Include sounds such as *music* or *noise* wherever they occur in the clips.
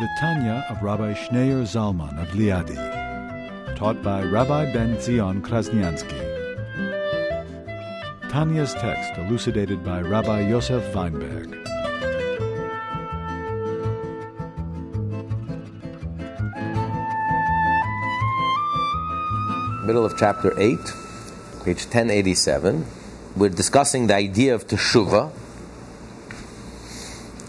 The Tanya of Rabbi Schneur Zalman of Liadi, taught by Rabbi Ben Zion Krasniansky. Tanya's text elucidated by Rabbi Yosef Weinberg. Middle of chapter 8, page 1087. We're discussing the idea of teshuvah.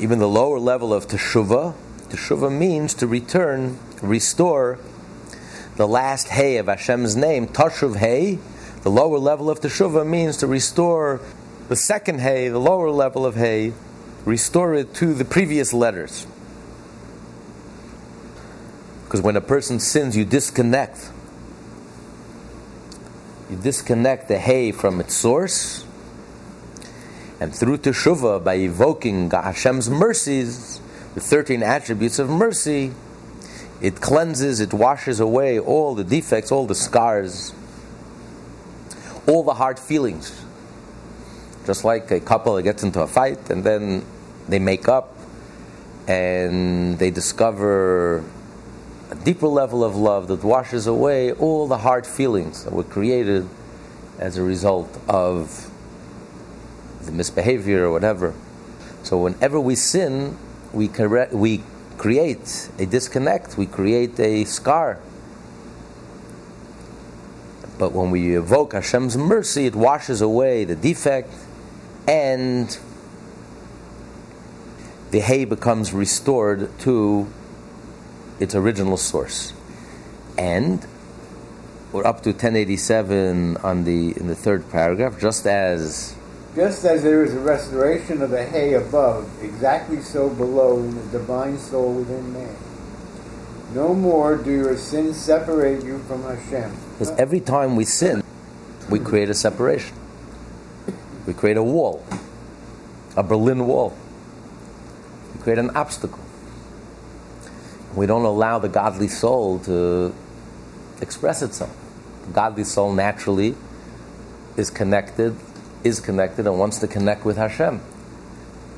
Even the lower level of teshuvah, teshuvah means to return, restore the last hay of Hashem's name, tashuv hay. The lower level of teshuvah means to restore the second hay, the lower level of hay, restore it to the previous letters. Because when a person sins, you disconnect you disconnect the hay from its source, and through teshuvah, by evoking Hashem's mercies, the 13 attributes of mercy, it cleanses, it washes away all the defects, all the scars, all the hard feelings. Just like a couple that gets into a fight and then they make up and they discover a deeper level of love that washes away all the hard feelings that were created as a result of the misbehavior or whatever. So whenever we sin, we, we create a disconnect, we create a scar. But when we evoke Hashem's mercy, it washes away the defect and the hay becomes restored to its original source. And we're up to 1087 on the in the third paragraph, just as just as there is a restoration of the hay above, exactly so below in the divine soul within man. No more do your sins separate you from Hashem. Because every time we sin, we create a separation. We create a wall, a Berlin Wall. We create an obstacle we don't allow the godly soul to express itself. The godly soul naturally is connected, is connected, and wants to connect with Hashem.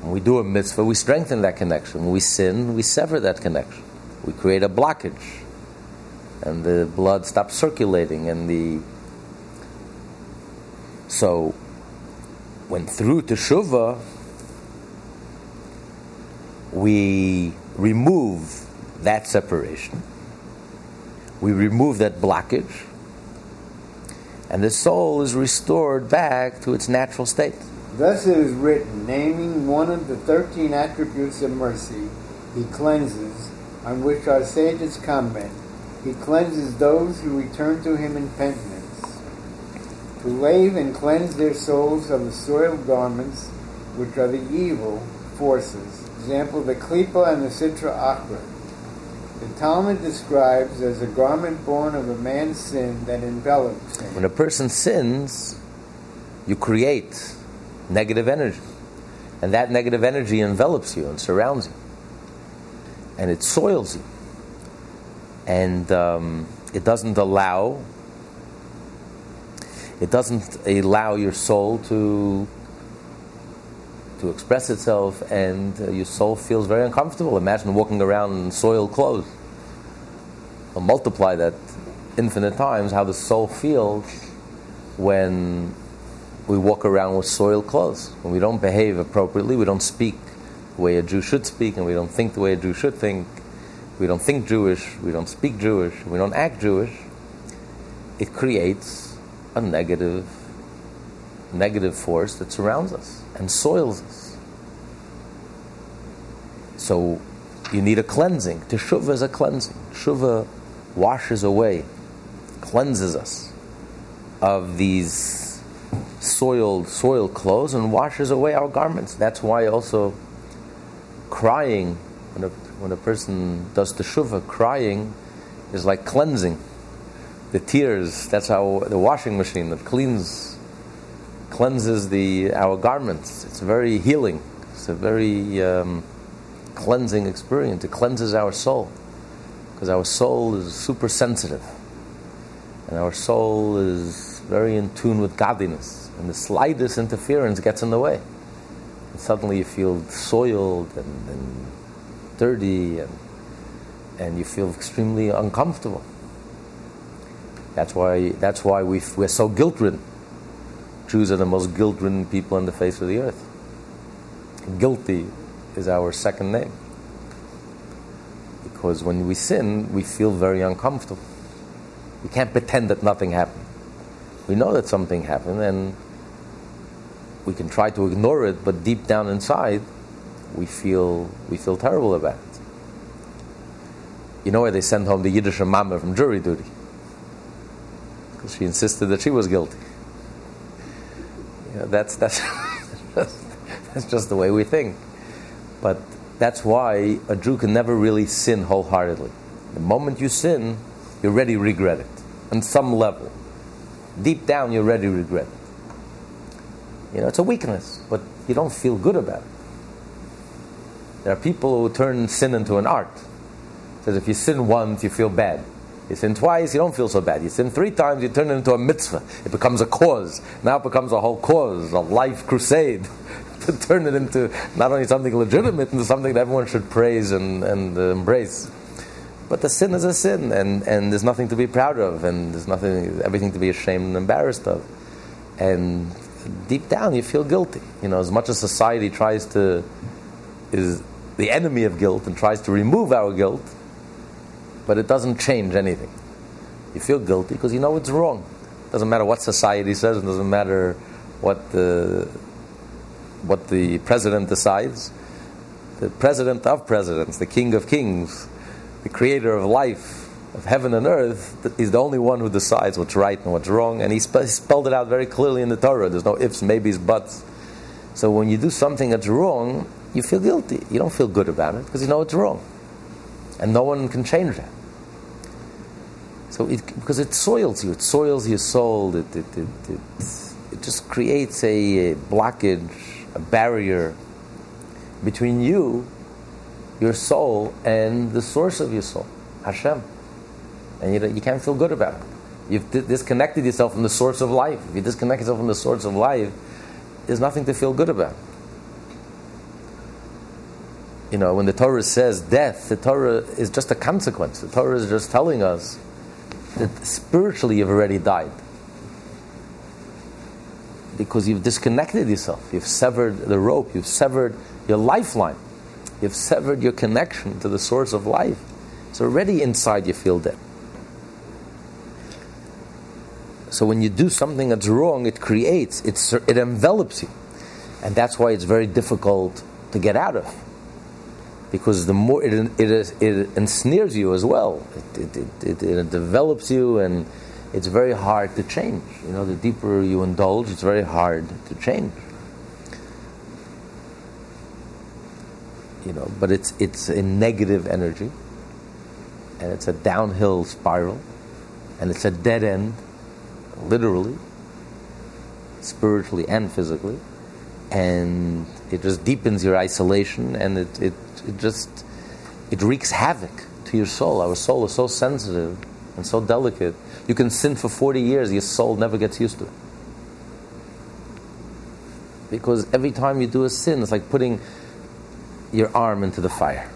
When we do a mitzvah, we strengthen that connection. When we sin, we sever that connection. We create a blockage, and the blood stops circulating, and the so when through teshuvah we remove that separation. We remove that blockage, and the soul is restored back to its natural state. Thus it is written, naming one of the thirteen attributes of mercy, he cleanses, on which our sages comment, he cleanses those who return to him in penitence, to lave and cleanse their souls of the soiled garments, which are the evil forces. Example, the klipa and the sitra achra the Talmud describes as a garment born of a man's sin that envelops him. When a person sins, you create negative energy. And that negative energy envelops you and surrounds you. And it soils you. And um, it doesn't allow it doesn't allow your soul to to express itself, and uh, your soul feels very uncomfortable. Imagine walking around in soiled clothes. Multiply that infinite times, how the soul feels when we walk around with soiled clothes. When we don't behave appropriately, we don't speak the way a Jew should speak, and we don't think the way a Jew should think. We don't think Jewish, we don't speak Jewish, we don't act Jewish. It creates a negative, negative force that surrounds us and soils us. So you need a cleansing. Teshuvah is a cleansing. Teshuvah washes away, cleanses us of these soiled, soiled clothes and washes away our garments. That's why also crying, when a, when a person does teshuvah, crying is like cleansing. The tears, that's how the washing machine that cleans, cleanses the, our garments. It's very healing. It's a very um, cleansing experience. It cleanses our soul because our soul is super sensitive. And our soul is very in tune with godliness. And the slightest interference gets in the way. And suddenly you feel soiled and, and dirty and, and you feel extremely uncomfortable. That's why, that's why we we're so guilt ridden. Jews are the most guilt ridden people on the face of the earth. Guilty is our second name. Because when we sin, we feel very uncomfortable. We can't pretend that nothing happened. We know that something happened, and we can try to ignore it, but deep down inside, we feel we feel terrible about it. You know why they sent home the Yiddish mama from jury duty? Because she insisted that she was guilty. That's *laughs* that's that's just the way we think. But that's why a Jew can never really sin wholeheartedly. The moment you sin, you already regret it on some level. Deep down, you already regret it. You know, it's a weakness, but you don't feel good about it. There are people who turn sin into an art. Says if you sin once, you feel bad. You sin twice, you don't feel so bad. You sin three times, you turn it into a mitzvah. It becomes a cause. Now it becomes a whole cause, a life crusade. *laughs* to turn it into not only something legitimate, into something that everyone should praise and, and embrace. But the sin is a sin, and, and there's nothing to be proud of, and there's nothing, everything to be ashamed and embarrassed of. And deep down, you feel guilty. You know, as much as society tries to, is the enemy of guilt and tries to remove our guilt, but it doesn't change anything. You feel guilty because you know it's wrong. It doesn't matter what society says, it doesn't matter what the, what the president decides. The president of presidents, the king of kings, the creator of life, of heaven and earth, is the only one who decides what's right and what's wrong. And he spe- spelled it out very clearly in the Torah. There's no ifs, maybes, buts. So when you do something that's wrong, you feel guilty. You don't feel good about it because you know it's wrong. And no one can change that. So it, because it soils you, it soils your soul, it, it, it, it, just creates a, a blockage, a barrier between you, your soul, and the source of your soul, Hashem. And you, you can't feel good about it. You've disconnected yourself from the source of life. If you disconnect yourself from the source of life, there's nothing to feel good about you know, when the Torah says death, the Torah is just a consequence. The Torah is just telling us that spiritually you've already died. Because you've disconnected yourself, you've severed the rope, you've severed your lifeline, you've severed your connection to the source of life. So already inside you feel dead. So when you do something that's wrong, it creates, it's, it envelops you. And that's why it's very difficult to get out of because the more it, it, it ensnares you as well. It, it, it, develops you, and it's very hard to change. You know, the deeper you indulge, it's very hard to change. You know, but it's it's a negative energy, and it's a downhill spiral, and it's a dead end, literally, spiritually and physically, and it just deepens your isolation, and it, it it just it wreaks havoc to your soul. Our soul is so sensitive and so delicate. You can sin for 40 years, your soul never gets used to it. Because every time you do a sin, it's like putting your arm into the fire.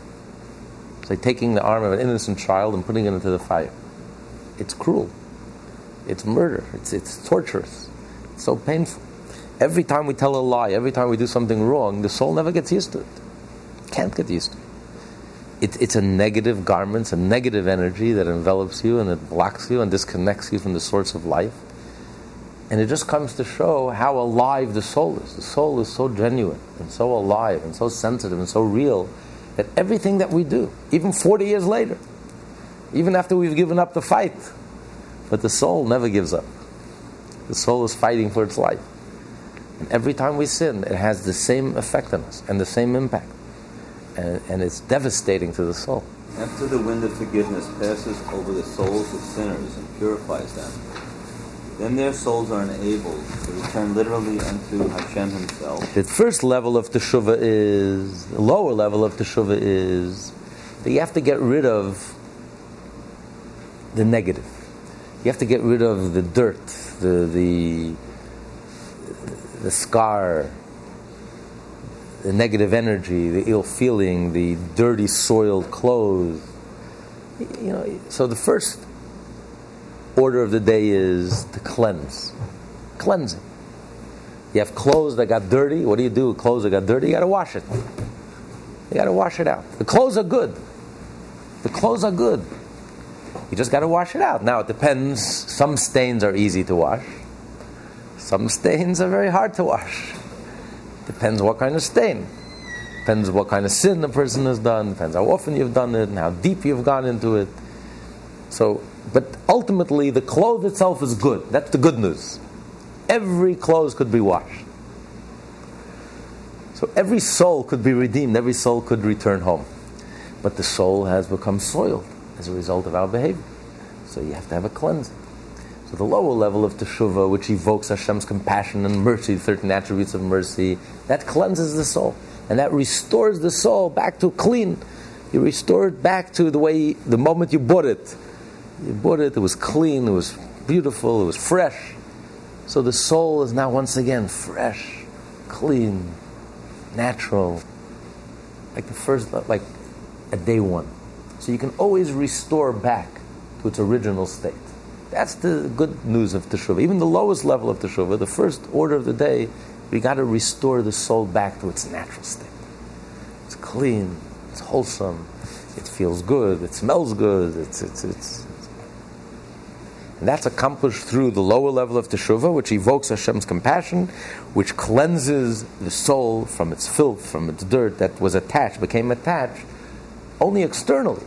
It's like taking the arm of an innocent child and putting it into the fire. It's cruel. It's murder. It's, it's torturous. It's so painful. Every time we tell a lie, every time we do something wrong, the soul never gets used to it can't get used to. It, it's a negative garment, it's a negative energy that envelops you and it blocks you and disconnects you from the source of life. And it just comes to show how alive the soul is. The soul is so genuine and so alive and so sensitive and so real that everything that we do, even 40 years later, even after we've given up the fight, but the soul never gives up. The soul is fighting for its life. And every time we sin, it has the same effect on us and the same impact and, and it's devastating to the soul. After the wind of forgiveness passes over the souls of sinners and purifies them, then their souls are enabled to return literally unto Hashem Himself. The first level of teshuvah is, the lower level of teshuvah is that you have to get rid of the negative. You have to get rid of the dirt, the the the scar, the negative energy, the ill feeling, the dirty, soiled clothes. You know, so the first order of the day is to cleanse, cleansing. You have clothes that got dirty. What do you do with clothes that got dirty? You got to wash it. You got to wash it out. The clothes are good. The clothes are good. You just got to wash it out. Now it depends. Some stains are easy to wash. Some stains are very hard to wash. Depends what kind of stain. Depends what kind of sin the person has done. Depends how often you've done it and how deep you've gone into it. So, but ultimately, the clothes itself is good. That's the good news. Every clothes could be washed. So every soul could be redeemed. Every soul could return home. But the soul has become soiled as a result of our behavior. So you have to have a cleansing. So the lower level of teshuvah, which evokes Hashem's compassion and mercy, 13 attributes of mercy, that cleanses the soul. And that restores the soul back to clean. You restore it back to the way, the moment you bought it. You bought it, it was clean, it was beautiful, it was fresh. So the soul is now once again fresh, clean, natural, like the first, like a day one. So you can always restore back to its original state. That's the good news of Teshuvah. Even the lowest level of Teshuvah, the first order of the day, we got to restore the soul back to its natural state. It's clean, it's wholesome, it feels good, it smells good, it's, it's, it's, and that's accomplished through the lower level of Teshuvah, which evokes Hashem's compassion, which cleanses the soul from its filth, from its dirt that was attached, became attached only externally.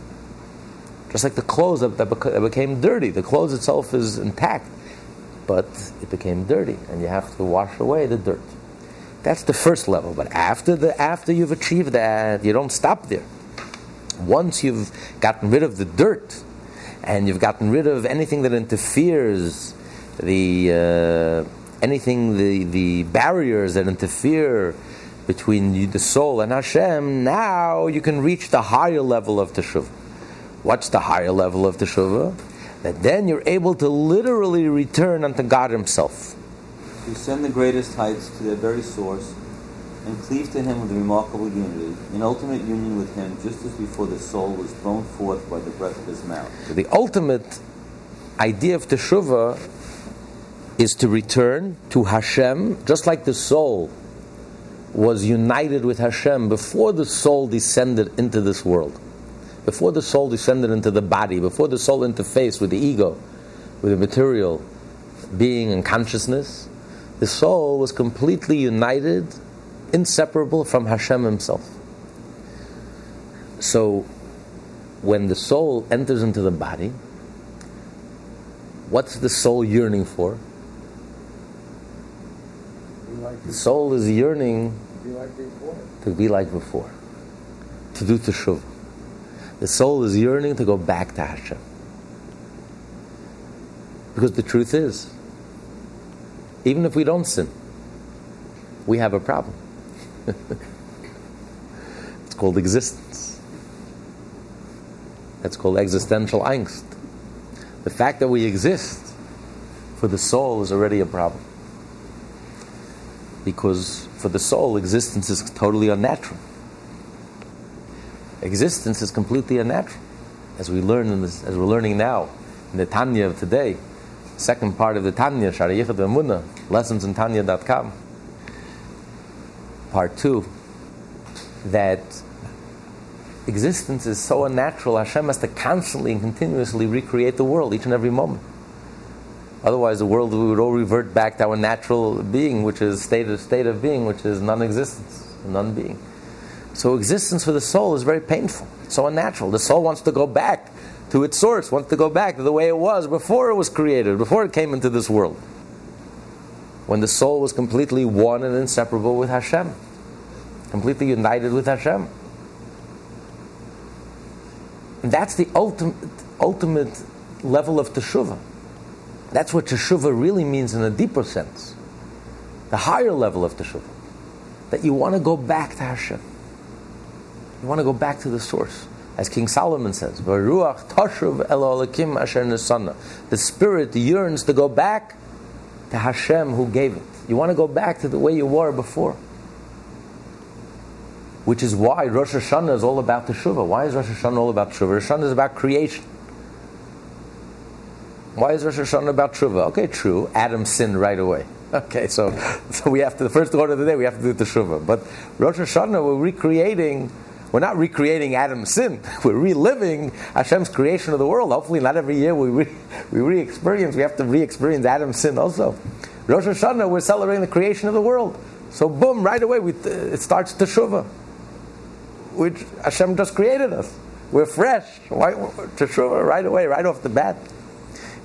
Just like the clothes that, that, beca- that became dirty. The clothes itself is intact, but it became dirty, and you have to wash away the dirt. That's the first level. But after, the, after you've achieved that, you don't stop there. Once you've gotten rid of the dirt, and you've gotten rid of anything that interferes, the uh, anything the the barriers that interfere between you, the soul and Hashem. Now you can reach the higher level of teshuvah. What's the higher level of teshuvah? That then you're able to literally return unto God Himself. To ascend the greatest heights to their very source and cleave to Him with remarkable unity, in ultimate union with Him, just as before the soul was thrown forth by the breath of His mouth. The ultimate idea of teshuvah is to return to Hashem, just like the soul was united with Hashem before the soul descended into this world, before the soul descended into the body, before the soul interfaced with the ego, with the material being and consciousness. The soul was completely united, inseparable from Hashem Himself. So, when the soul enters into the body, what's the soul yearning for? The soul is yearning to be like before, to do teshuvah. The soul is yearning to go back to Hashem. Because the truth is, even if we don't sin, we have a problem. *laughs* it's called existence. That's called existential angst. The fact that we exist for the soul is already a problem because for the soul, existence is totally unnatural. Existence is completely unnatural, as we learn this, as we're learning now in the Tanya of today, second part of the Tanya, Shaar HaYichud VehaEmunah, lessons in Tanya.com, part two, that existence is so unnatural, Hashem has to constantly and continuously recreate the world each and every moment. Otherwise, the world we would all revert back to our natural being, which is state of state of being, which is non-existence, non-being. So, existence for the soul is very painful. It's so unnatural. The soul wants to go back to its source, wants to go back to the way it was before it was created, before it came into this world. When the soul was completely one and inseparable with Hashem, completely united with Hashem. And that's the ultimate, ultimate level of teshuvah. That's what teshuvah really means in a deeper sense. The higher level of teshuvah. That you want to go back to Hashem. You want to go back to the source. As King Solomon says, "Varuach tashuv el asher nesana." The spirit yearns to go back to Hashem who gave it. You want to go back to the way you were before. Which is why Rosh Hashanah is all about the. Why is Rosh Hashanah all about Shuvah? Rosh Hashanah is about creation. Why is Rosh Hashanah about Shuvah? Okay, true. Adam sinned right away. *laughs* Okay, so, *laughs* so we have to, the first order of the day, we have to do the. But Rosh Hashanah, we're recreating we're not recreating Adam's sin. *laughs* We're reliving Hashem's creation of the world. Hopefully, not every year we re, we re-experience. We have to re-experience Adam's sin also. Rosh Hashanah, we're celebrating the creation of the world. So, boom, right away, we, uh, it starts Teshuvah, which Hashem just created us. We're fresh. Why, teshuvah right away, right off the bat.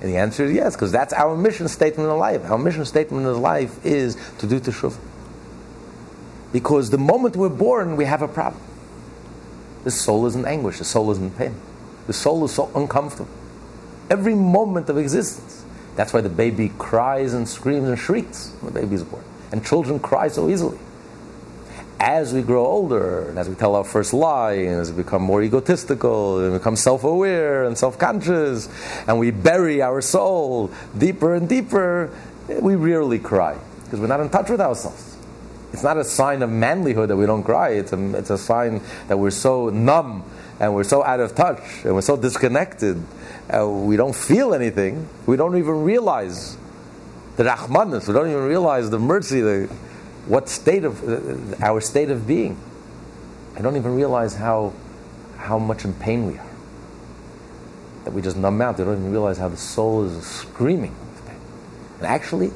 And the answer is yes, because that's our mission statement in life. Our mission statement in life is to do teshuvah. Because the moment we're born, we have a problem. The soul is in anguish, the soul is in pain. The soul is so uncomfortable. Every moment of existence. That's why the baby cries and screams and shrieks when the baby is born. And children cry so easily. As we grow older, and as we tell our first lie, and as we become more egotistical, and become self aware and self conscious, and we bury our soul deeper and deeper, we rarely cry because we're not in touch with ourselves. It's not a sign of manlyhood that we don't cry. It's a, it's a sign that we're so numb and we're so out of touch and we're so disconnected. and we don't feel anything. We don't even realize the rahmanis. We don't even realize the mercy, the, what state of uh, our state of being. I don't even realize how how much in pain we are. That we just numb out. They don't even realize how the soul is screaming. With pain. And actually,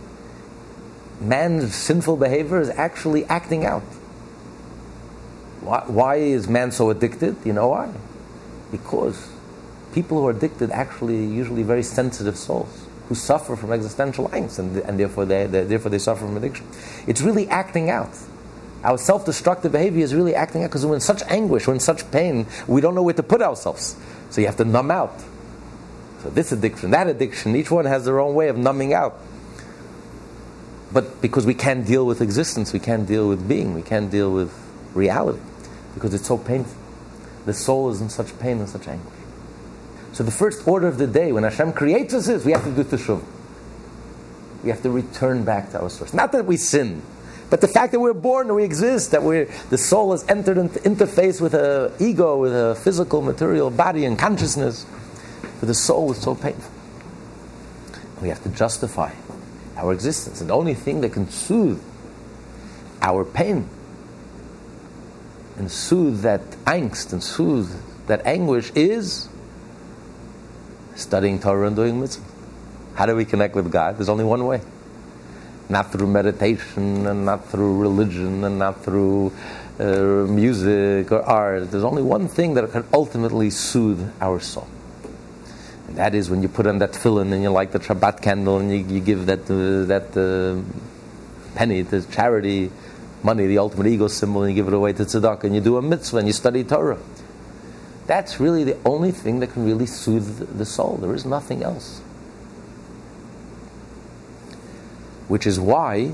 man's sinful behavior is actually acting out. Why, why is man so addicted? You know why? Because people who are addicted actually usually very sensitive souls who suffer from existential angst and, and therefore, they, they, therefore they suffer from addiction. It's really acting out. Our self destructive behavior is really acting out because we're in such anguish, we're in such pain, we don't know where to put ourselves. So you have to numb out. So this addiction, that addiction, each one has their own way of numbing out. But because we can't deal with existence, we can't deal with being, we can't deal with reality because it's so painful. The soul is in such pain and such anguish. So the first order of the day, when Hashem creates us, is we have to do teshuvah. We have to return back to our source. Not that we sin, but the fact that we're born and we exist, that we're, the soul has entered into interface with an ego, with a physical, material body and consciousness. But the soul is so painful. We have to justify our existence. And the only thing that can soothe our pain and soothe that angst and soothe that anguish is studying Torah and doing mitzvah. How do we connect with God? There's only one way. Not through meditation and not through religion and not through uh, music or art. There's only one thing that can ultimately soothe our soul. That is when you put on that tefillin and you light the Shabbat candle and you, you give that, uh, that uh, penny to charity, money, the ultimate ego symbol, and you give it away to tzedakah, and you do a mitzvah and you study Torah. That's really the only thing that can really soothe the soul. There is nothing else. Which is why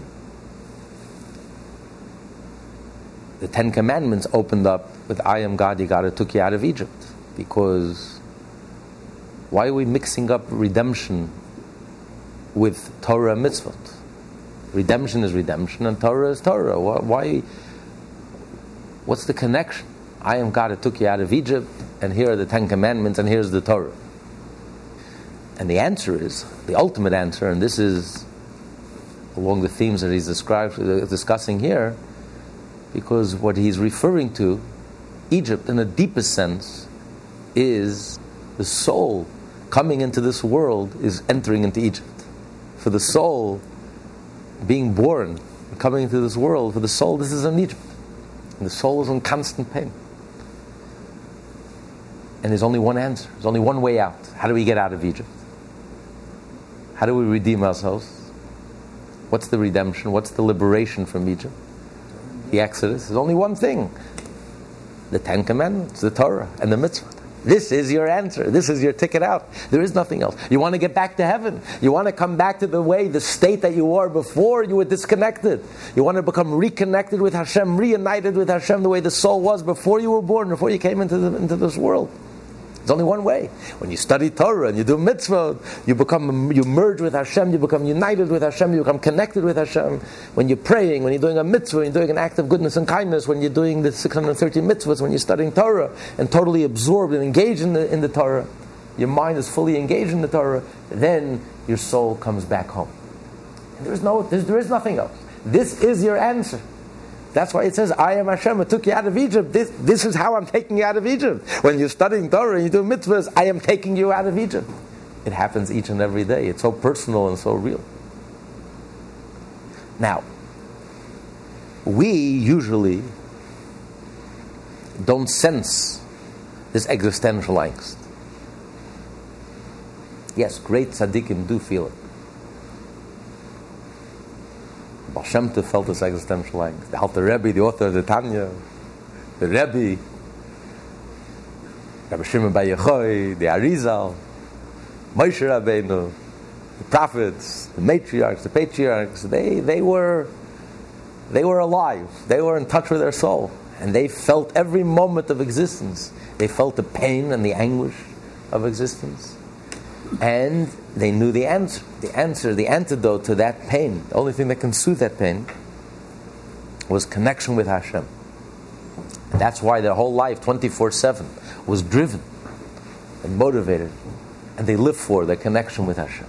the Ten Commandments opened up with I am God, your God who took you out of Egypt. Because why are we mixing up redemption with Torah and mitzvot? Redemption is redemption and Torah is Torah. Why? What's the connection? I am God who took you out of Egypt, and here are the Ten Commandments, and here's the Torah. And the answer is the ultimate answer, and this is along the themes that he's discussing here, because what he's referring to, Egypt, in the deepest sense, is the soul coming into this world is entering into Egypt. For the soul, being born, coming into this world, for the soul, this is in Egypt. And the soul is in constant pain. And there's only one answer, there's only one way out. How do we get out of Egypt? How do we redeem ourselves? What's the redemption? What's the liberation from Egypt? The Exodus. There's only one thing the Ten Commandments, the Torah, and the Mitzvah. This is your answer. This is your ticket out. There is nothing else. You want to get back to heaven. You want to come back to the way, the state that you were before you were disconnected. You want to become reconnected with Hashem, reunited with Hashem the way the soul was before you were born, before you came into, the, into this world. There's only one way. When you study Torah and you do mitzvah, you become you merge with Hashem, you become united with Hashem, you become connected with Hashem. When you're praying, when you're doing a mitzvah, when you're doing an act of goodness and kindness, when you're doing the 613 mitzvahs, when you're studying Torah and totally absorbed and engaged in the, in the Torah, your mind is fully engaged in the Torah, then your soul comes back home. And there is no, there is nothing else. This is your answer. That's why it says, I am Hashem, I took you out of Egypt. This, this is how I'm taking you out of Egypt. When you're studying Torah and you do mitzvahs, I am taking you out of Egypt. It happens each and every day. It's so personal and so real. Now, we usually don't sense this existential angst. Yes, great tzaddikim do feel it. Baal felt this existential angst. The Alter Rebbe, the author of the Tanya, the Rebbe, Rabbi Shimon Bar Yochai, the Arizal, Moshe Rabbeinu, the prophets, the matriarchs, the patriarchs, they, they were they were alive. They were in touch with their soul. And they felt every moment of existence. They felt the pain and the anguish of existence. And they knew the answer. The answer, the antidote to that pain, the only thing that can soothe that pain, was connection with Hashem. And that's why their whole life, 24 7, was driven and motivated. And they lived for their connection with Hashem.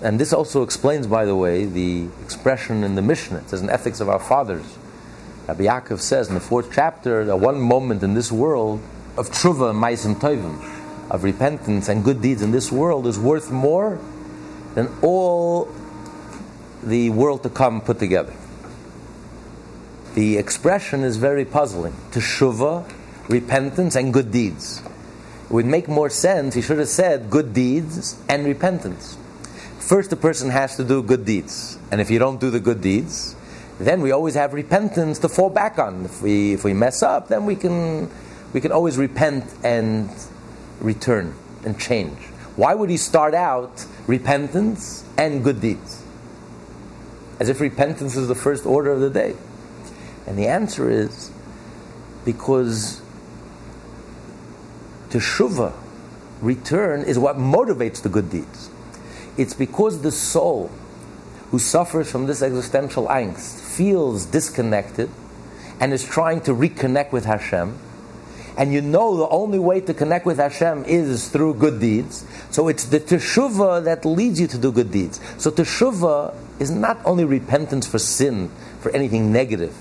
And this also explains, by the way, the expression in the Mishnah. It says in Ethics of Our Fathers. Rabbi Yaakov says in the fourth chapter that one moment in this world of tshuva and maisim tovim, of repentance and good deeds in this world is worth more than all the world to come put together. The expression is very puzzling. Teshuvah, repentance, and good deeds. It would make more sense, he should have said good deeds and repentance. First, the person has to do good deeds. And if you don't do the good deeds, then we always have repentance to fall back on. If we, if we mess up, then we can, we can always repent and return and change. Why would he start out repentance and good deeds? As if repentance is the first order of the day. And the answer is because teshuva, return, is what motivates the good deeds. It's because the soul who suffers from this existential angst feels disconnected and is trying to reconnect with Hashem and you know the only way to connect with Hashem is through good deeds. So it's the teshuvah that leads you to do good deeds. So teshuvah is not only repentance for sin, for anything negative.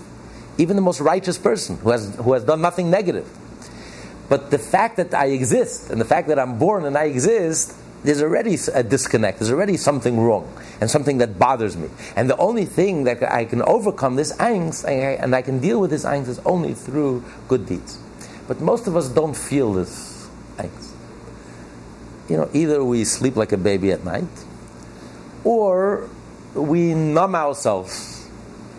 Even the most righteous person who has, who has done nothing negative. But the fact that I exist and the fact that I'm born and I exist, there's already a disconnect. There's already something wrong and something that bothers me. And the only thing that I can overcome this angst and I can deal with this angst is only through good deeds. But most of us don't feel this angst. You know, either we sleep like a baby at night, or we numb ourselves.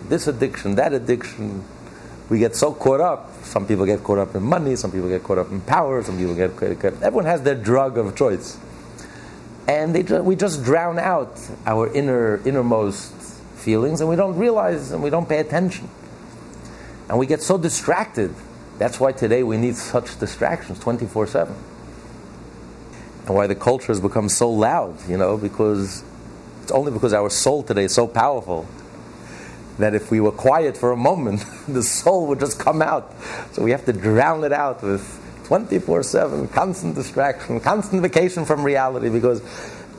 This addiction, that addiction, we get so caught up. Some people get caught up in money, some people get caught up in power, some people get caught up. Everyone has their drug of choice. And they, we just drown out our inner, innermost feelings, and we don't realize and we don't pay attention. And we get so distracted that's why today we need such distractions 24 7. And why the culture has become so loud, you know, because it's only because our soul today is so powerful that if we were quiet for a moment, *laughs* the soul would just come out. So we have to drown it out with 24 7, constant distraction, constant vacation from reality, because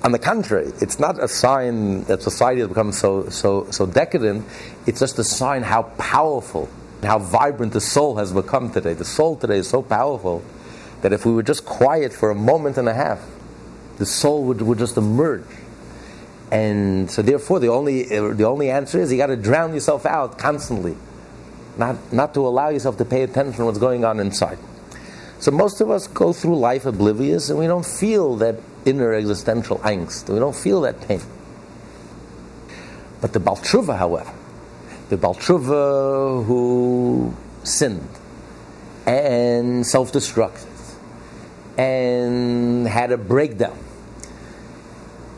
on the contrary, it's not a sign that society has become so, so, so decadent, it's just a sign how powerful how vibrant the soul has become today. The soul today is so powerful that if we were just quiet for a moment and a half, the soul would, would just emerge. And so, therefore, the only, the only answer is you got to drown yourself out constantly, not, not to allow yourself to pay attention to what's going on inside. So, most of us go through life oblivious and we don't feel that inner existential angst, we don't feel that pain. But the Baal Teshuva, however, the Baal Teshuva who sinned and self-destructed and had a breakdown.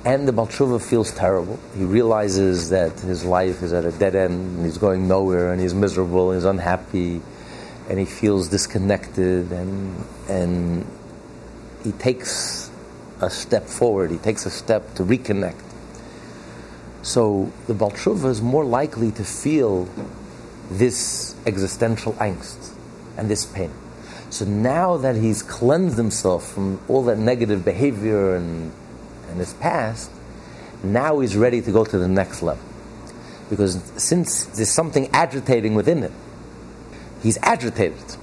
And the Balshuva feels terrible. He realizes that his life is at a dead end and he's going nowhere and he's miserable and he's unhappy and he feels disconnected and, and he takes a step forward, he takes a step to reconnect. So the Balshuva is more likely to feel this existential angst and this pain. So now that he's cleansed himself from all that negative behavior and, and his past, now he's ready to go to the next level. Because since there's something agitating within him, he's agitated.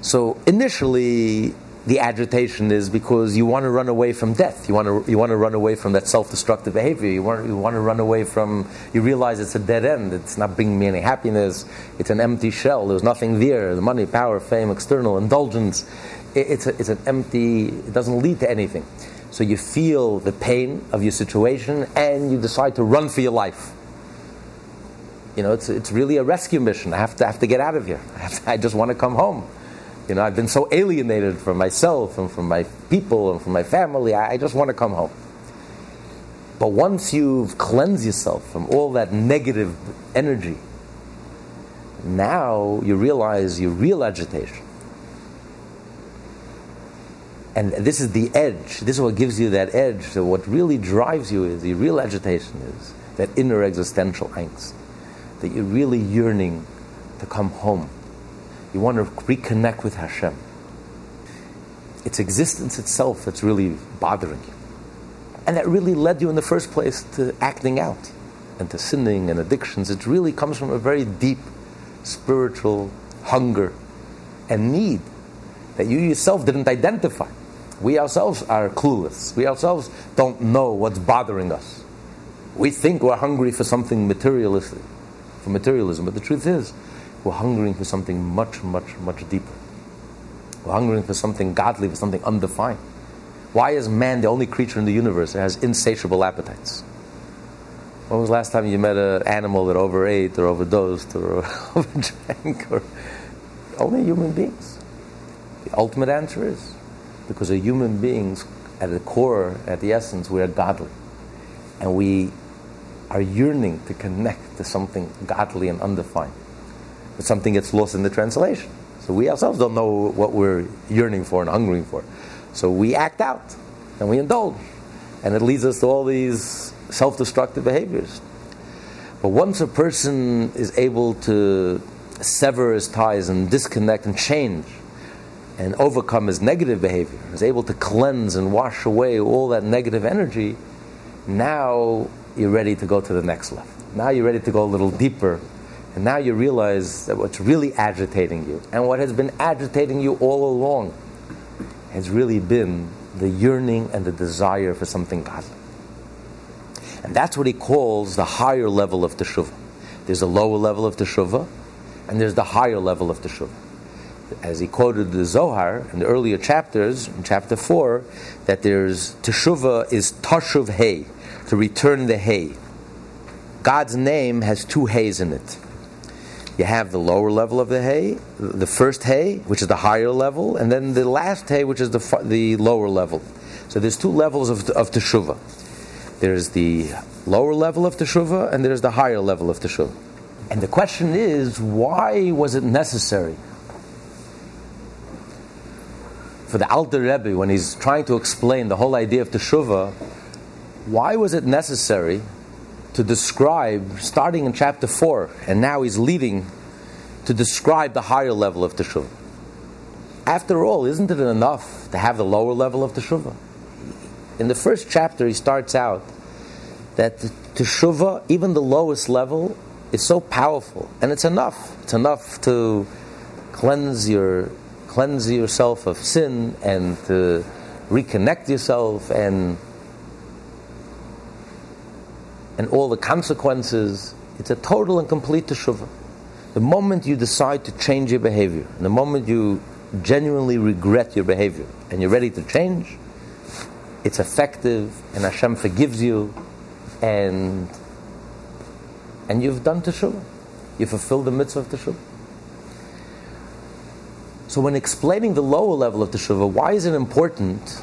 So initially, the agitation is because you want to run away from death. You want to, you want to run away from that self destructive behavior. You want, you want to run away from, you realize it's a dead end. It's not bringing me any happiness. It's an empty shell. There's nothing there. The money, power, fame, external, indulgence. It, it's, a, it's an empty, it doesn't lead to anything. So you feel the pain of your situation and you decide to run for your life. You know, it's, it's really a rescue mission. I have to, I have to get out of here. I, *laughs* to, I just want to come home. You know, I've been so alienated from myself and from my people and from my family. I, I just want to come home. But once you've cleansed yourself from all that negative energy, now you realize your real agitation. And this is the edge. This is what gives you that edge. So what really drives you is the real agitation is that inner existential angst. That you're really yearning to come home you want to reconnect with Hashem. It's existence itself that's really bothering you. And that really led you in the first place to acting out and to sinning and addictions. It really comes from a very deep spiritual hunger and need that you yourself didn't identify. We ourselves are clueless. We ourselves don't know what's bothering us. We think we're hungry for something materialistic, for materialism, but the truth is, we're hungering for something much, much, much deeper. We're hungering for something godly, for something undefined. Why is man the only creature in the universe that has insatiable appetites? When was the last time you met an animal that overate or overdosed or *laughs* overdrank? Or only human beings. The ultimate answer is because a human beings, at the core, at the essence, we are godly, and we are yearning to connect to something godly and undefined but something gets lost in the translation. So we ourselves don't know what we're yearning for and hungering for. So we act out and we indulge. And it leads us to all these self destructive behaviors. But once a person is able to sever his ties and disconnect and change and overcome his negative behavior, is able to cleanse and wash away all that negative energy, now you're ready to go to the next level. Now you're ready to go a little deeper and now you realize that what's really agitating you, and what has been agitating you all along, has really been the yearning and the desire for something godly. And that's what he calls the higher level of teshuvah. There's a lower level of teshuvah, and there's the higher level of teshuvah. As he quoted the Zohar in the earlier chapters, in chapter 4, that there's teshuvah is tashuv hay, to return the hay. God's name has two hays in it. You have the lower level of the hay, the first hay, which is the higher level, and then the last hay, which is the, the lower level. So there's two levels of, of teshuvah. There's the lower level of teshuvah, and there's the higher level of teshuvah. And the question is, why was it necessary for the Alter Rebbe, when he's trying to explain the whole idea of teshuvah, why was it necessary to describe, starting in chapter 4, and now he's leading to describe the higher level of Teshuvah. After all, isn't it enough to have the lower level of Teshuvah? In the first chapter, he starts out that Teshuvah, even the lowest level, is so powerful, and it's enough. It's enough to cleanse your cleanse yourself of sin and to reconnect yourself and and all the consequences. It's a total and complete teshuvah. The moment you decide to change your behavior, the moment you genuinely regret your behavior, and you're ready to change, it's effective, and Hashem forgives you, and and you've done teshuvah. You fulfilled the mitzvah of teshuvah. So when explaining the lower level of teshuvah, why is it important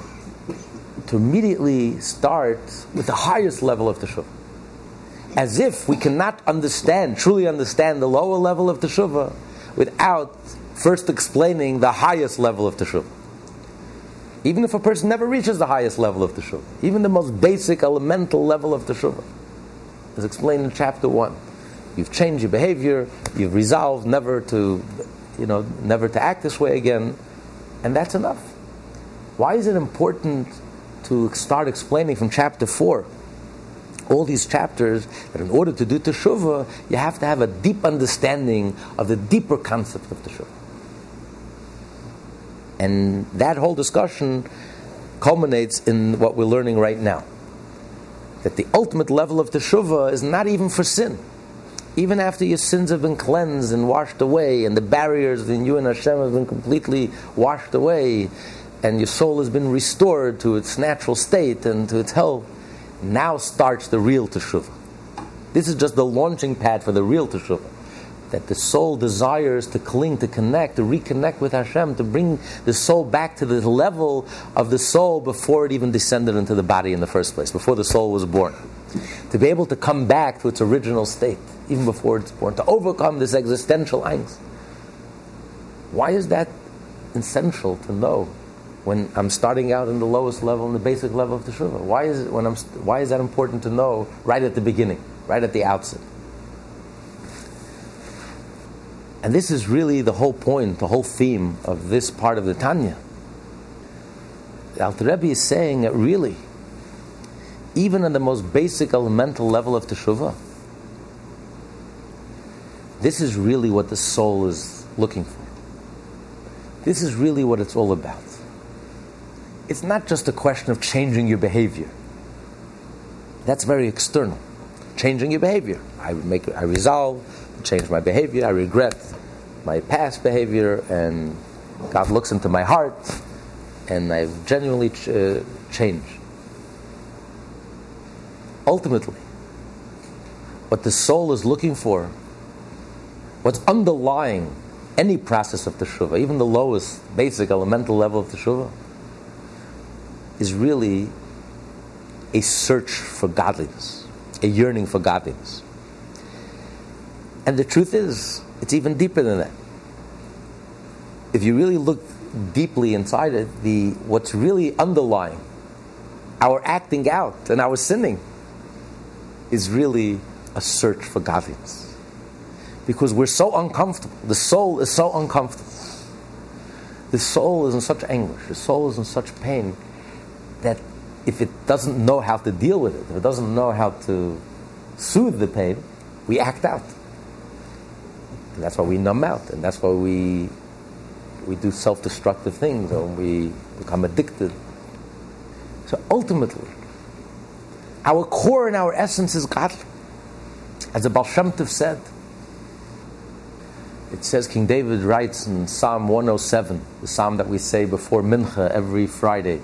to immediately start with the highest level of teshuvah? As if we cannot understand, truly understand the lower level of teshuvah without first explaining the highest level of teshuvah. Even if a person never reaches the highest level of teshuvah, even the most basic, elemental level of teshuvah, as explained in chapter one, you've changed your behavior, you've resolved never to, you know, never to act this way again, and that's enough. Why is it important to start explaining from chapter four? All these chapters that in order to do teshuvah, you have to have a deep understanding of the deeper concept of teshuvah. And that whole discussion culminates in what we're learning right now. That the ultimate level of teshuvah is not even for sin. Even after your sins have been cleansed and washed away, and the barriers between you and Hashem have been completely washed away, and your soul has been restored to its natural state and to its health, now starts the real teshuvah. This is just the launching pad for the real teshuvah that the soul desires to cling, to connect, to reconnect with Hashem, to bring the soul back to the level of the soul before it even descended into the body in the first place, before the soul was born. To be able to come back to its original state, even before it's born, to overcome this existential angst. Why is that essential to know when I'm starting out in the lowest level, in the basic level of the? Why is, it when I'm, why is that important to know right at the beginning, right at the outset? And this is really the whole point, the whole theme of this part of the Tanya. Alter Rebbe is saying that really, even on the most basic elemental level of Teshuvah, this is really what the soul is looking for. This is really what it's all about. It's not just a question of changing your behavior. That's very external. Changing your behavior. I make I resolve, change my behavior, I regret my past behavior, and God looks into my heart, and I've genuinely ch- uh, changed. Ultimately, what the soul is looking for, what's underlying any process of teshuvah, even the lowest, basic, elemental level of teshuvah, is really a search for godliness, a yearning for godliness. And the truth is, it's even deeper than that. If you really look deeply inside it, the what's really underlying our acting out and our sinning is really a search for godliness. Because we're so uncomfortable. The soul is so uncomfortable. The soul is in such anguish. The soul is in such pain that if it doesn't know how to deal with it, if it doesn't know how to soothe the pain, we act out. And that's why we numb out, and that's why we we do self-destructive things, or we become addicted. So ultimately, our core and our essence is godly. As the Baal Shem Tov said, it says King David writes in Psalm 107, the psalm that we say before Mincha every Friday,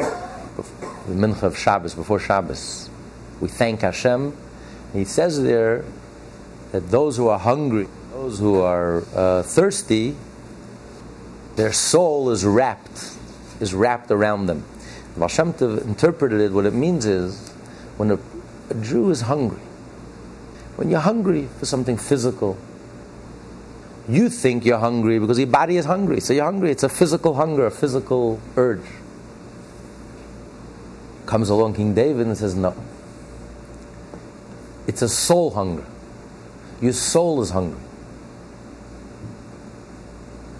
the Mincha of Shabbos, before Shabbos. We thank Hashem. He says there that those who are hungry, those who are uh, thirsty, their soul is wrapped, is wrapped around them. Baal Shem Tov interpreted it, what it means is, when a, a Jew is hungry, when you're hungry for something physical, you think you're hungry because your body is hungry. So you're hungry. It's a physical hunger, a physical urge. Comes along King David and says, No. It's a soul hunger. Your soul is hungry.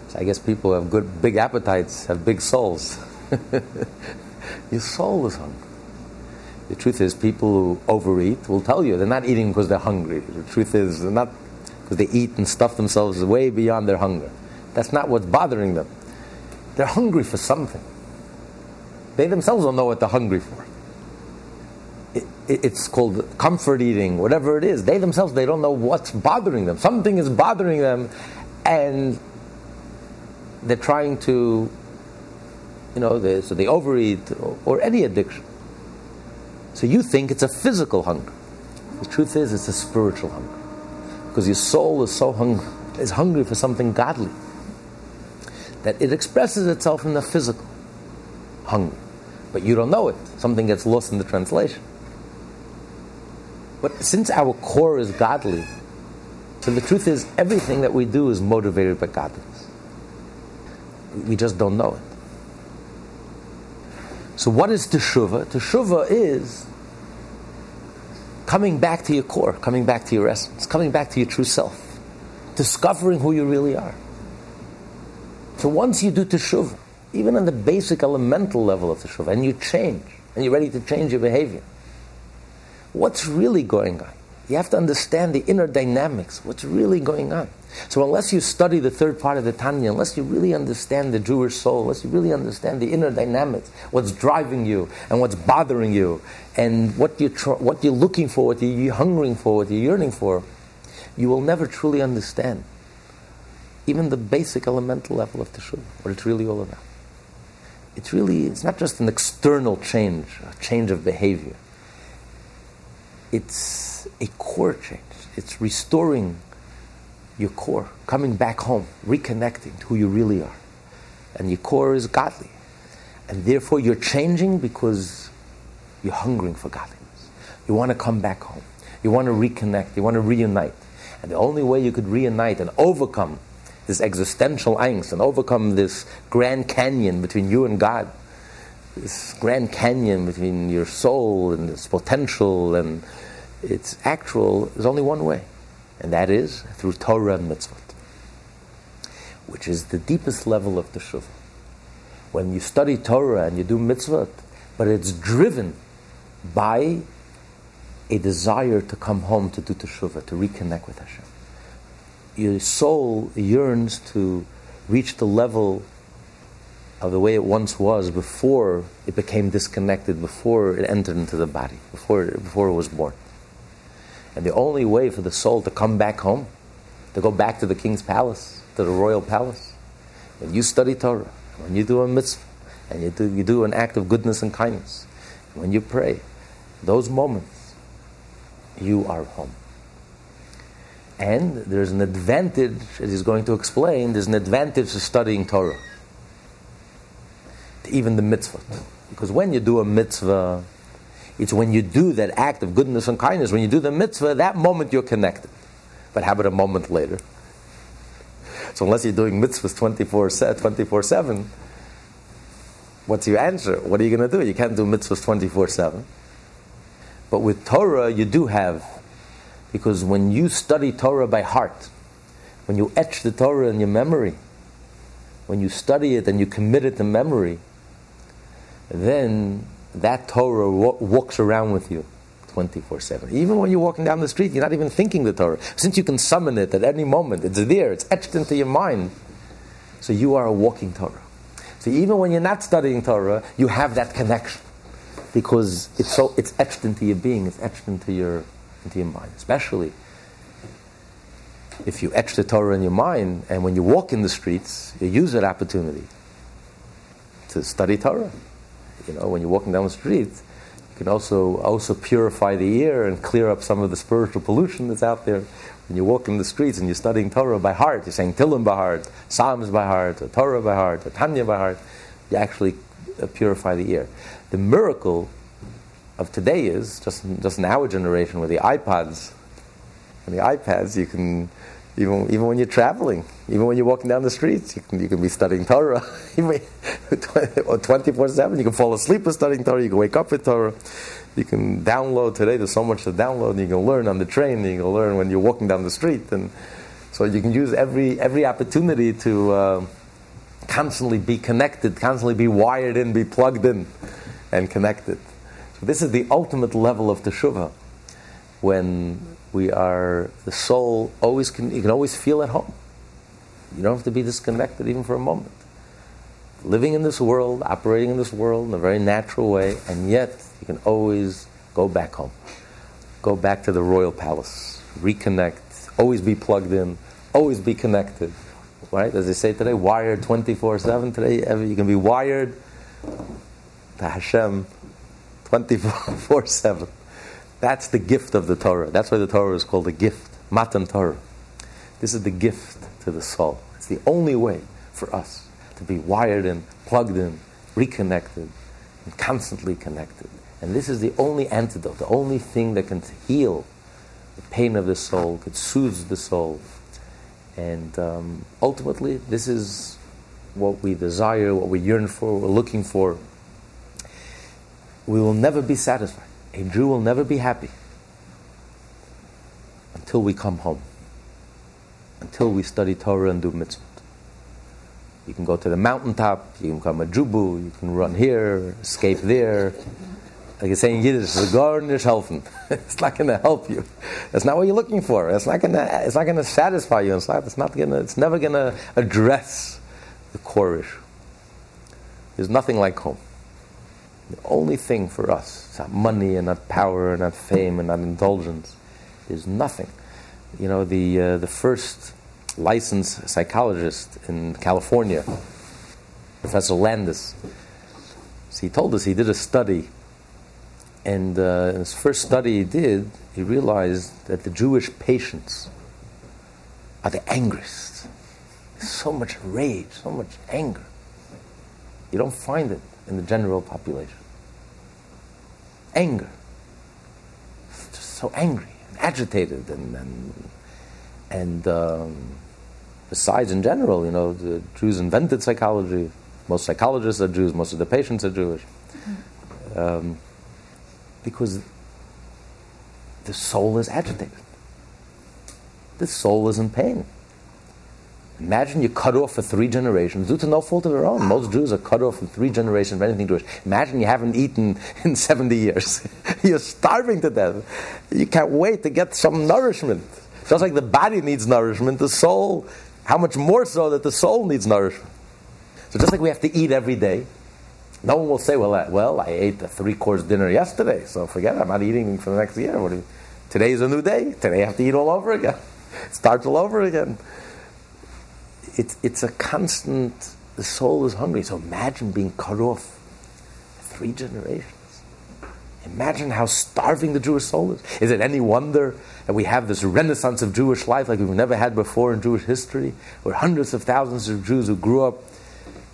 So I guess people have good, big appetites have big souls. *laughs* Your soul is hungry. The truth is, people who overeat will tell you they're not eating because they're hungry. The truth is, they're not because they eat and stuff themselves way beyond their hunger. That's not what's bothering them. They're hungry for something. They themselves don't know what they're hungry for. It, it, it's called comfort eating, whatever it is. They themselves, they don't know what's bothering them. Something is bothering them, and they're trying to, you know, they, so they overeat or, or any addiction. So you think it's a physical hunger. The truth is, it's a spiritual hunger. Because your soul is so hungry, is hungry for something godly. that it expresses itself in the physical hunger. But you don't know it. Something gets lost in the translation. But since our core is godly, so the truth is everything that we do is motivated by godliness. We just don't know it. So what is teshuva? Teshuva is coming back to your core, coming back to your essence, coming back to your true self, discovering who you really are. So once you do teshuva, even on the basic elemental level of teshuva, and you change, and you're ready to change your behavior, what's really going on? You have to understand the inner dynamics, what's really going on. So unless you study the third part of the Tanya, unless you really understand the Jewish soul, unless you really understand the inner dynamics, what's driving you and what's bothering you, and what you're, tr- what you're looking for, what you're hungering for, what you're yearning for, you will never truly understand even the basic elemental level of Teshuvah, what it's really all about. It's really, it's not just an external change, a change of behavior. It's a core change. It's restoring your core, coming back home, reconnecting to who you really are. And your core is godly. And therefore you're changing because you're hungering for godliness. You want to come back home. You want to reconnect. You want to reunite. And the only way you could reunite and overcome this existential angst and overcome this grand canyon between you and God, this grand canyon between your soul and its potential and its actual, there's only one way and that is through Torah and mitzvot, which is the deepest level of teshuvah. When you study Torah and you do mitzvot, but it's driven by a desire to come home to do teshuvah, to reconnect with Hashem. Your soul yearns to reach the level of the way it once was before it became disconnected, before it entered into the body, before, before it was born. And the only way for the soul to come back home, to go back to the king's palace, to the royal palace, when you study Torah, when you do a mitzvah, and you do, you do an act of goodness and kindness, when you pray, those moments, you are home. And there's an advantage, as he's going to explain, there's an advantage to studying Torah, to even the mitzvah. Because when you do a mitzvah, it's when you do that act of goodness and kindness, when you do the mitzvah, that moment you're connected. But how about a moment later? So unless you're doing mitzvahs 24 7, what's your answer? What are you going to do? You can't do mitzvahs 24 7. But with Torah, you do have, because when you study Torah by heart, when you etch the Torah in your memory, when you study it and you commit it to memory, then that Torah walks around with you 24 7. Even when you're walking down the street, you're not even thinking the Torah. Since you can summon it at any moment, it's there, it's etched into your mind. So you are a walking Torah. So even when you're not studying Torah, you have that connection because it's so it's etched into your being, it's etched into your into your mind. Especially if you etch the Torah in your mind, and when you walk in the streets, you use that opportunity to study Torah you know, when you're walking down the street, you can also also purify the air and clear up some of the spiritual pollution that's out there. When you walk in the streets and you're studying Torah by heart, you're saying Tillim by heart, Psalms by heart, Torah by heart, Tanya by heart, you actually purify the air. The miracle of today is just just in our generation with the iPods and the iPads, you can even, even when you're traveling, even when you're walking down the streets, you can, you can be studying Torah. *laughs* *laughs* 24 7, you can fall asleep with studying Torah, you can wake up with Torah. You can download today, there's so much to download, you can learn on the train, you can learn when you're walking down the street. And so you can use every, every opportunity to uh, constantly be connected, constantly be wired in, be plugged in, and connected. This is the ultimate level of teshuvah when we are the soul always can you can always feel at home. You don't have to be disconnected even for a moment. Living in this world operating in this world in a very natural way and yet you can always go back home. Go back to the royal palace. Reconnect. Always be plugged in. Always be connected. Right? As they say today wired 24-7 today you can be wired to hashem 24-7 that's the gift of the Torah. That's why the Torah is called a gift, Matan Torah. This is the gift to the soul. It's the only way for us to be wired in, plugged in, reconnected, and constantly connected. And this is the only antidote, the only thing that can heal the pain of the soul, could soothe the soul. And um, ultimately, this is what we desire, what we yearn for, we're looking for. We will never be satisfied. A Jew will never be happy until we come home, until we study Torah and do mitzvot. You can go to the mountaintop, you can become a Jubu, you can run here, escape there. Like I say in Yiddish, the garden is helping. *laughs* It's not going to help you. That's not what you're looking for. It's not going to. It's not going to satisfy you. It's not. It's not going to. It's never going to address the core issue. There's nothing like home. The only thing for us, it's not money and not power and not fame and not indulgence. There's nothing. You know, the, uh, the first licensed psychologist in California, Professor Landis, so he told us he did a study. And uh, in his first study he did, he realized that the Jewish patients are the angriest. So much rage, so much anger. You don't find it in the general population. Anger. Just so angry and agitated and and, and um, besides in general, you know, the Jews invented psychology. Most psychologists are Jews, most of the patients are Jewish. Um, because the soul is agitated. The soul is in pain. Imagine you cut off for three generations, due to no fault of their own. Most Jews are cut off for three generations of anything Jewish. Imagine you haven't eaten *laughs* in 70 years. *laughs* You're starving to death. You can't wait to get some nourishment. Just like the body needs nourishment, the soul, how much more so that the soul needs nourishment. So just like we have to eat every day, no one will say, well, I, well, I ate a three-course dinner yesterday, so forget it. I'm not eating for the next year. Today is a new day. Today I have to eat all over again. *laughs* Starts all over again it's, it's a constant, the soul is hungry. So imagine being cut off three generations. Imagine how starving the Jewish soul is. Is it any wonder that we have this renaissance of Jewish life like we've never had before in Jewish history, where hundreds of thousands of Jews who grew up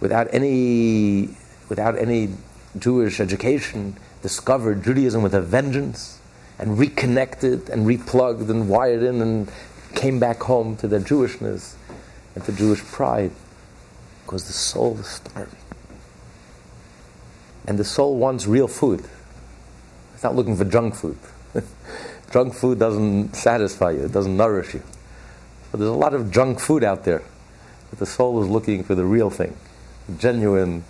without any, without any Jewish education discovered Judaism with a vengeance and reconnected and replugged and wired in and came back home to their Jewishness and to Jewish pride because the soul is starving. And the soul wants real food. It's not looking for junk food. *laughs* junk food doesn't satisfy you, it doesn't nourish you. But there's a lot of junk food out there. But the soul is looking for the real thing, genuine,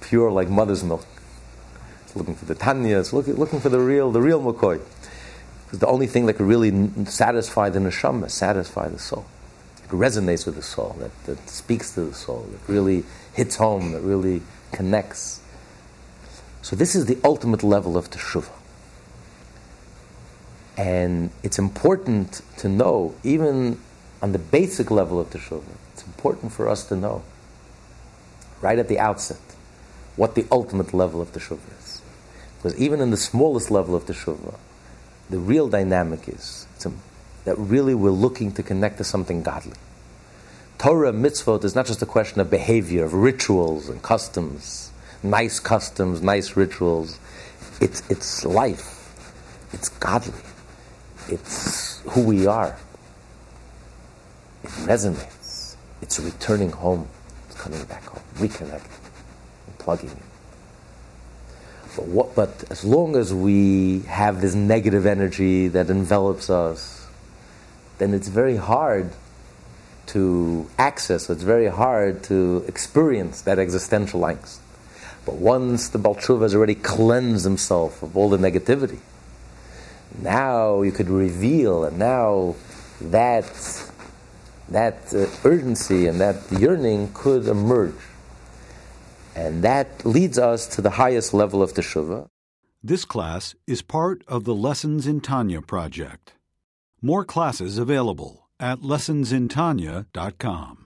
pure like mother's milk. It's looking for the Tanya, it's looking, looking for the real, the real McCoy. Because the only thing that can really satisfy the neshama, satisfy the soul resonates with the soul, that, that speaks to the soul, that really hits home, that really connects. So this is the ultimate level of teshuvah. And it's important to know, even on the basic level of teshuvah, it's important for us to know, right at the outset, what the ultimate level of teshuvah is. Because even in the smallest level of teshuvah, the real dynamic is that really we're looking to connect to something godly. Torah mitzvot is not just a question of behavior, of rituals and customs, nice customs, nice rituals. It's, it's life. It's godly. It's who we are. It resonates. It's returning home. It's coming back home, reconnecting, plugging in. But, what, but as long as we have this negative energy that envelops us, then it's very hard to access, it's very hard to experience that existential angst. But once the Baal Teshuvah has already cleansed himself of all the negativity, now you could reveal, and now that, that uh, urgency and that yearning could emerge. And that leads us to the highest level of Teshuvah. This class is part of the Lessons in Tanya project. More classes available at lessonsintanya.com.